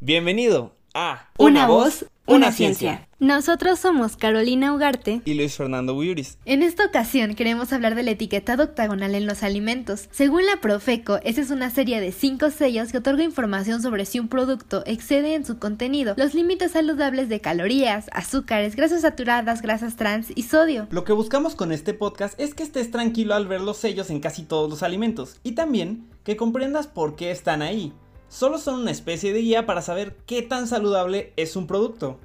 Bienvenido a Una, voz, una, ciencia. Nosotros somos Carolina Ugarte y Luis Fernando Buyuris. En esta ocasión queremos hablar del etiquetado octagonal en los alimentos. Según la Profeco, esta es una serie de cinco sellos que otorga información sobre si un producto excede en su contenido los límites saludables de calorías, azúcares, grasas saturadas, grasas trans y sodio. Lo que buscamos con este podcast es que estés tranquilo al ver los sellos en casi todos los alimentos y también que comprendas por qué están ahí. Solo son una especie de guía para saber qué tan saludable es un producto.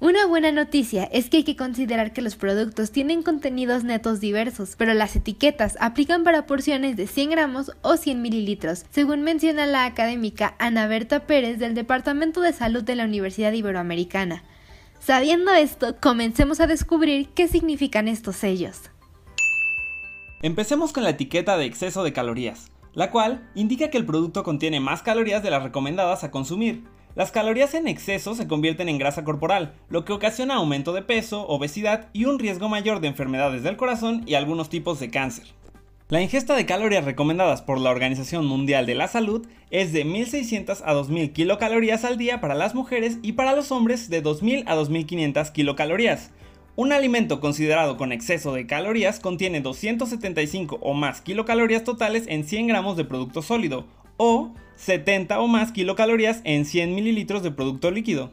Una buena noticia es que hay que considerar que los productos tienen contenidos netos diversos, pero las etiquetas aplican para porciones de 100 gramos o 100 mililitros, según menciona la académica Ana Berta Pérez del Departamento de Salud de la Universidad Iberoamericana. Sabiendo esto, comencemos a descubrir qué significan estos sellos. Empecemos con la etiqueta de exceso de calorías, la cual indica que el producto contiene más calorías de las recomendadas a consumir, las calorías en exceso se convierten en grasa corporal, lo que ocasiona aumento de peso, obesidad y un riesgo mayor de enfermedades del corazón y algunos tipos de cáncer. La ingesta de calorías recomendadas por la Organización Mundial de la Salud es de 1.600 a 2.000 kilocalorías al día para las mujeres y para los hombres de 2.000 a 2.500 kilocalorías. Un alimento considerado con exceso de calorías contiene 275 o más kilocalorías totales en 100 gramos de producto sólido, o 70 o más kilocalorías en 100 mililitros de producto líquido.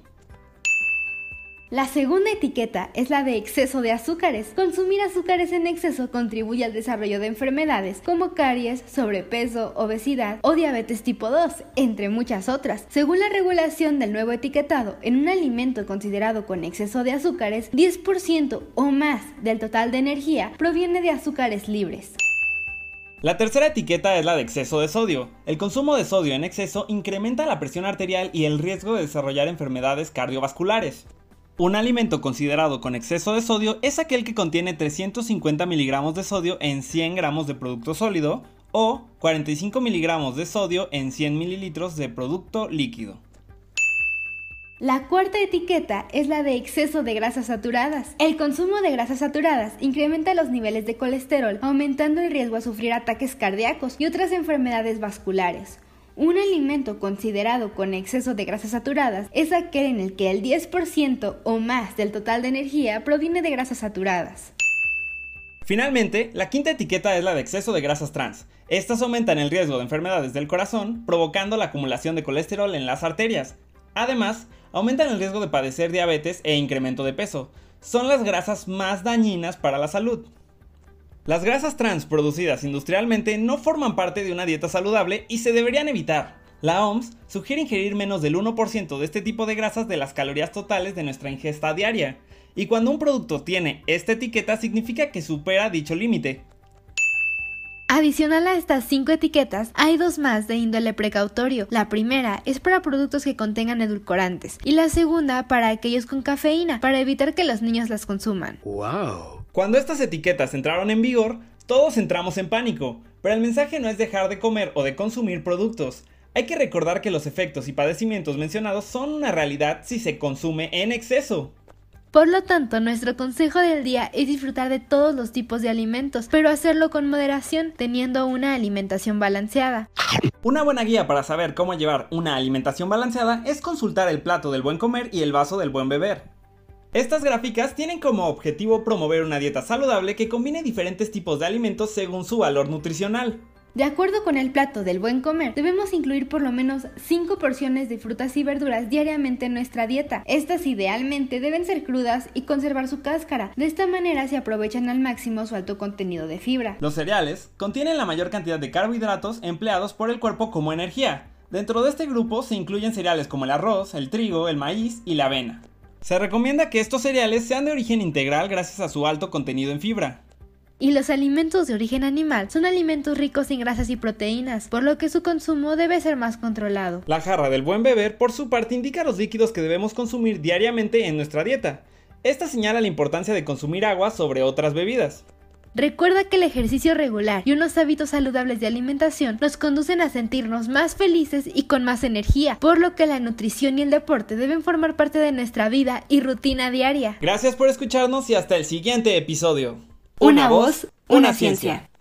La segunda etiqueta es la de exceso de azúcares. Consumir azúcares en exceso contribuye al desarrollo de enfermedades como caries, sobrepeso, obesidad o diabetes tipo 2, entre muchas otras. Según la regulación del nuevo etiquetado, en un alimento considerado con exceso de azúcares, 10% o más del total de energía proviene de azúcares libres. La tercera etiqueta es la de exceso de sodio. El consumo de sodio en exceso incrementa la presión arterial y el riesgo de desarrollar enfermedades cardiovasculares. Un alimento considerado con exceso de sodio es aquel que contiene 350 miligramos de sodio en 100 gramos de producto sólido o 45 miligramos de sodio en 100 mililitros de producto líquido. La cuarta etiqueta es la de exceso de grasas saturadas. El consumo de grasas saturadas incrementa los niveles de colesterol, aumentando el riesgo a sufrir ataques cardíacos y otras enfermedades vasculares. Un alimento considerado con exceso de grasas saturadas es aquel en el que el 10% o más del total de energía proviene de grasas saturadas. Finalmente, la quinta etiqueta es la de exceso de grasas trans. Estas aumentan el riesgo de enfermedades del corazón, provocando la acumulación de colesterol en las arterias. Además, aumentan el riesgo de padecer diabetes e incremento de peso. Son las grasas más dañinas para la salud. Las grasas trans producidas industrialmente no forman parte de una dieta saludable y se deberían evitar. La OMS sugiere ingerir menos del 1% de este tipo de grasas de las calorías totales de nuestra ingesta diaria. Y cuando un producto tiene esta etiqueta significa que supera dicho límite. Adicional a estas cinco etiquetas, hay dos más de índole precautorio. La primera es para productos que contengan edulcorantes y la segunda para aquellos con cafeína, para evitar que los niños las consuman. ¡Wow! Cuando estas etiquetas entraron en vigor, todos entramos en pánico, pero el mensaje no es dejar de comer o de consumir productos. Hay que recordar que los efectos y padecimientos mencionados son una realidad si se consume en exceso. Por lo tanto, nuestro consejo del día es disfrutar de todos los tipos de alimentos, pero hacerlo con moderación, teniendo una alimentación balanceada. Una buena guía para saber cómo llevar una alimentación balanceada es consultar el plato del buen comer y el vaso del buen beber. Estas gráficas tienen como objetivo promover una dieta saludable que combine diferentes tipos de alimentos según su valor nutricional. De acuerdo con el plato del buen comer, debemos incluir por lo menos 5 porciones de frutas y verduras diariamente en nuestra dieta. Estas idealmente deben ser crudas y conservar su cáscara. De esta manera se aprovechan al máximo su alto contenido de fibra. Los cereales contienen la mayor cantidad de carbohidratos empleados por el cuerpo como energía. Dentro de este grupo se incluyen cereales como el arroz, el trigo, el maíz y la avena. Se recomienda que estos cereales sean de origen integral gracias a su alto contenido en fibra. Y los alimentos de origen animal son alimentos ricos en grasas y proteínas, por lo que su consumo debe ser más controlado. La jarra del buen beber, por su parte, indica los líquidos que debemos consumir diariamente en nuestra dieta. Esta señala la importancia de consumir agua sobre otras bebidas. Recuerda que el ejercicio regular y unos hábitos saludables de alimentación nos conducen a sentirnos más felices y con más energía, por lo que la nutrición y el deporte deben formar parte de nuestra vida y rutina diaria. Gracias por escucharnos y hasta el siguiente episodio. Una voz, una ciencia.